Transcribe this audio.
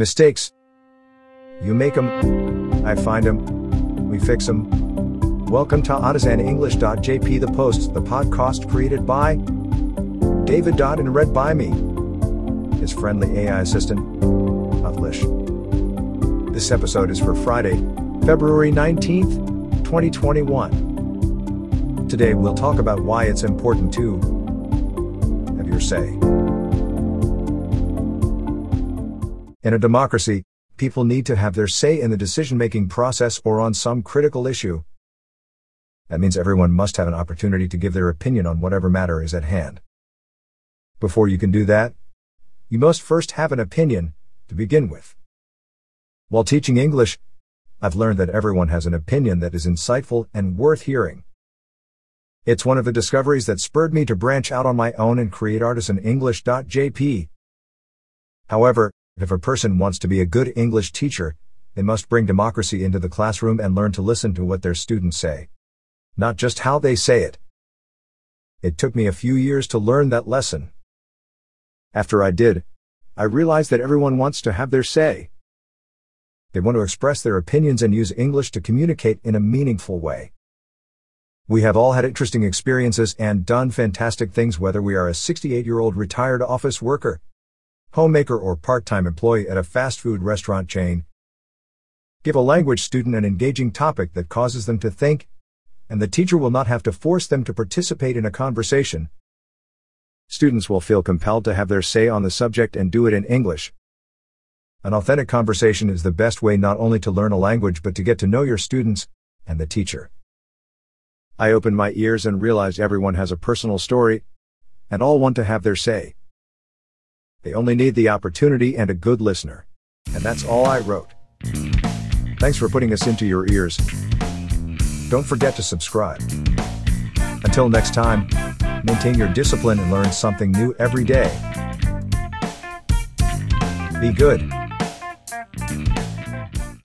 Mistakes. You make 'em. I find 'em. We fix 'em. Welcome to ArtisanEnglish.jp The Posts, the podcast created by David Dodd and read by me, his friendly AI assistant, Avlish. This episode is for Friday, February 19th, 2021. Today we'll talk about why it's important to have your say. In a democracy, people need to have their say in the decision making process or on some critical issue. That means everyone must have an opportunity to give their opinion on whatever matter is at hand. Before you can do that, you must first have an opinion, to begin with. While teaching English, I've learned that everyone has an opinion that is insightful and worth hearing. It's one of the discoveries that spurred me to branch out on my own and create artisanenglish.jp. However, if a person wants to be a good English teacher, they must bring democracy into the classroom and learn to listen to what their students say. Not just how they say it. It took me a few years to learn that lesson. After I did, I realized that everyone wants to have their say. They want to express their opinions and use English to communicate in a meaningful way. We have all had interesting experiences and done fantastic things whether we are a 68 year old retired office worker, homemaker, or part time employee at a fast food restaurant chain. Give a language student an engaging topic that causes them to think, and the teacher will not have to force them to participate in a conversation, students will feel compelled to have their say on the subject and do it in English. An authentic conversation is the best way not only to learn a language but to get to know your students and the teacher. I opened my ears and realized everyone has a personal story, and all want to have their say. They only need the opportunity and a good listener. And that's all I wrote. Thanks for putting us into your ears. Don't forget to subscribe. Until next time, maintain your discipline and learn something new every day. Be good.